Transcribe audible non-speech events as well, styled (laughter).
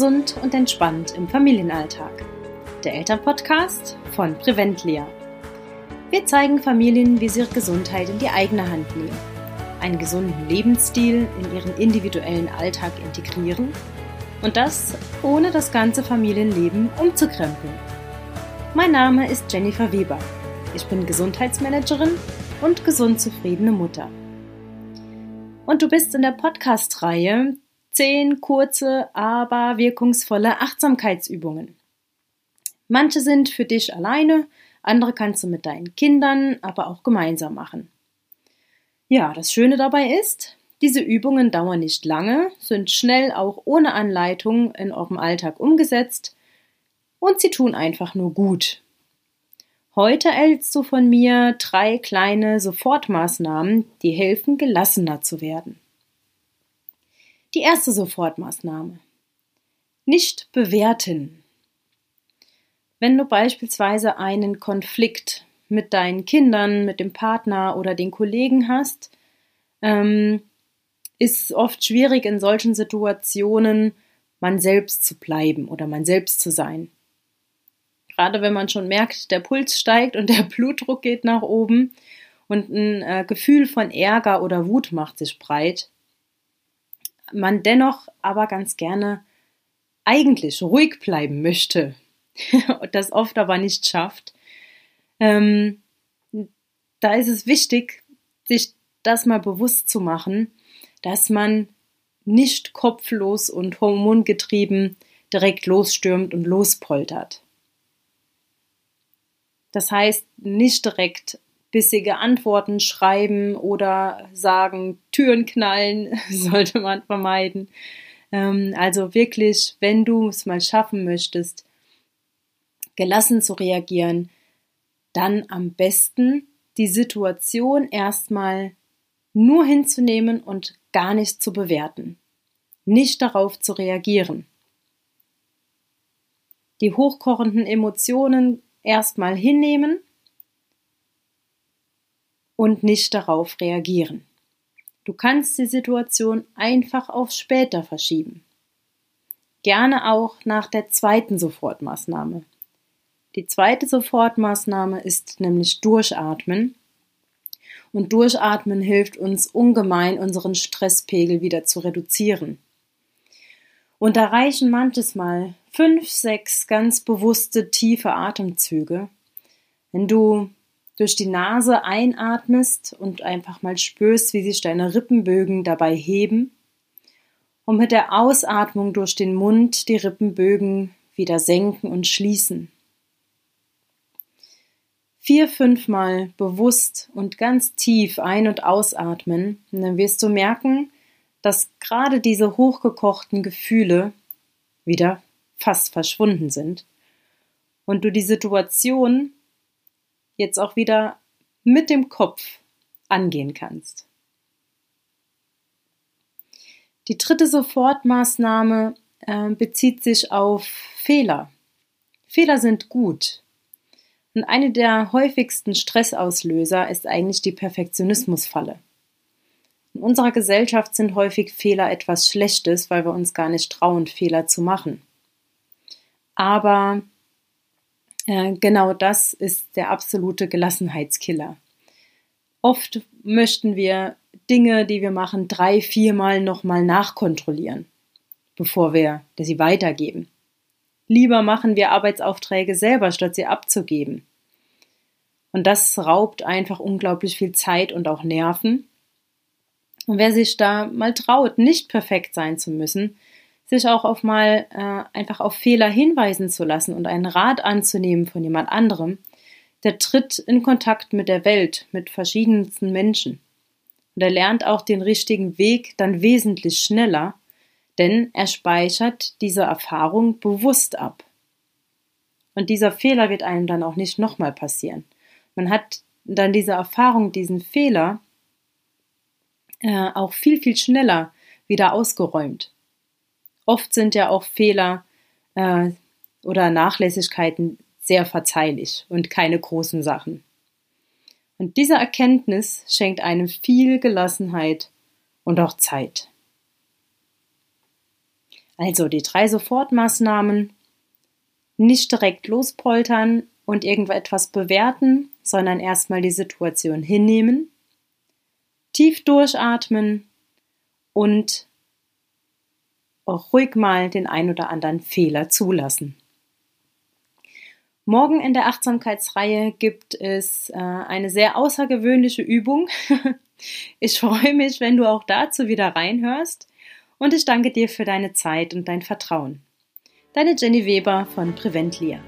Gesund und entspannt im Familienalltag. Der Elternpodcast von Preventlia. Wir zeigen Familien, wie sie ihre Gesundheit in die eigene Hand nehmen, einen gesunden Lebensstil in ihren individuellen Alltag integrieren und das ohne das ganze Familienleben umzukrempeln. Mein Name ist Jennifer Weber. Ich bin Gesundheitsmanagerin und gesund zufriedene Mutter. Und du bist in der Podcast-Reihe zehn kurze, aber wirkungsvolle Achtsamkeitsübungen. Manche sind für dich alleine, andere kannst du mit deinen Kindern, aber auch gemeinsam machen. Ja, das Schöne dabei ist, diese Übungen dauern nicht lange, sind schnell auch ohne Anleitung in eurem Alltag umgesetzt und sie tun einfach nur gut. Heute erhältst du von mir drei kleine Sofortmaßnahmen, die helfen, gelassener zu werden. Die erste Sofortmaßnahme. Nicht bewerten. Wenn du beispielsweise einen Konflikt mit deinen Kindern, mit dem Partner oder den Kollegen hast, ähm, ist oft schwierig in solchen Situationen man selbst zu bleiben oder man selbst zu sein. Gerade wenn man schon merkt, der Puls steigt und (laughs) der Blutdruck geht nach oben und ein äh, Gefühl von Ärger oder Wut macht sich breit, man dennoch aber ganz gerne eigentlich ruhig bleiben möchte (laughs) das oft aber nicht schafft, ähm, da ist es wichtig, sich das mal bewusst zu machen, dass man nicht kopflos und hormongetrieben direkt losstürmt und lospoltert. Das heißt, nicht direkt bissige Antworten schreiben oder sagen, Türen knallen, (laughs) sollte man vermeiden. Ähm, also wirklich, wenn du es mal schaffen möchtest, gelassen zu reagieren, dann am besten die Situation erstmal nur hinzunehmen und gar nicht zu bewerten, nicht darauf zu reagieren. Die hochkochenden Emotionen erstmal hinnehmen und nicht darauf reagieren. Du kannst die Situation einfach auf später verschieben. Gerne auch nach der zweiten Sofortmaßnahme. Die zweite Sofortmaßnahme ist nämlich Durchatmen. Und Durchatmen hilft uns ungemein, unseren Stresspegel wieder zu reduzieren. Und da reichen manches Mal fünf, sechs ganz bewusste, tiefe Atemzüge. Wenn du durch die Nase einatmest und einfach mal spürst, wie sich deine Rippenbögen dabei heben. Und mit der Ausatmung durch den Mund die Rippenbögen wieder senken und schließen. Vier, fünfmal bewusst und ganz tief ein- und ausatmen, und dann wirst du merken, dass gerade diese hochgekochten Gefühle wieder fast verschwunden sind. Und du die Situation jetzt auch wieder mit dem Kopf angehen kannst. Die dritte Sofortmaßnahme äh, bezieht sich auf Fehler. Fehler sind gut. Und eine der häufigsten Stressauslöser ist eigentlich die Perfektionismusfalle. In unserer Gesellschaft sind häufig Fehler etwas Schlechtes, weil wir uns gar nicht trauen, Fehler zu machen. Aber äh, genau das ist der absolute Gelassenheitskiller. Oft möchten wir Dinge, die wir machen, drei, viermal nochmal nachkontrollieren, bevor wir sie weitergeben. Lieber machen wir Arbeitsaufträge selber, statt sie abzugeben. Und das raubt einfach unglaublich viel Zeit und auch Nerven. Und wer sich da mal traut, nicht perfekt sein zu müssen, sich auch auf mal äh, einfach auf Fehler hinweisen zu lassen und einen Rat anzunehmen von jemand anderem, der tritt in Kontakt mit der Welt, mit verschiedensten Menschen. Und er lernt auch den richtigen Weg dann wesentlich schneller, denn er speichert diese Erfahrung bewusst ab. Und dieser Fehler wird einem dann auch nicht nochmal passieren. Man hat dann diese Erfahrung, diesen Fehler äh, auch viel, viel schneller wieder ausgeräumt. Oft sind ja auch Fehler äh, oder Nachlässigkeiten sehr verzeihlich und keine großen Sachen. Und diese Erkenntnis schenkt einem viel Gelassenheit und auch Zeit. Also die drei Sofortmaßnahmen. Nicht direkt lospoltern und irgendetwas bewerten, sondern erstmal die Situation hinnehmen, tief durchatmen und auch ruhig mal den ein oder anderen Fehler zulassen. Morgen in der Achtsamkeitsreihe gibt es äh, eine sehr außergewöhnliche Übung. (laughs) ich freue mich, wenn du auch dazu wieder reinhörst und ich danke dir für deine Zeit und dein Vertrauen. Deine Jenny Weber von Preventlia.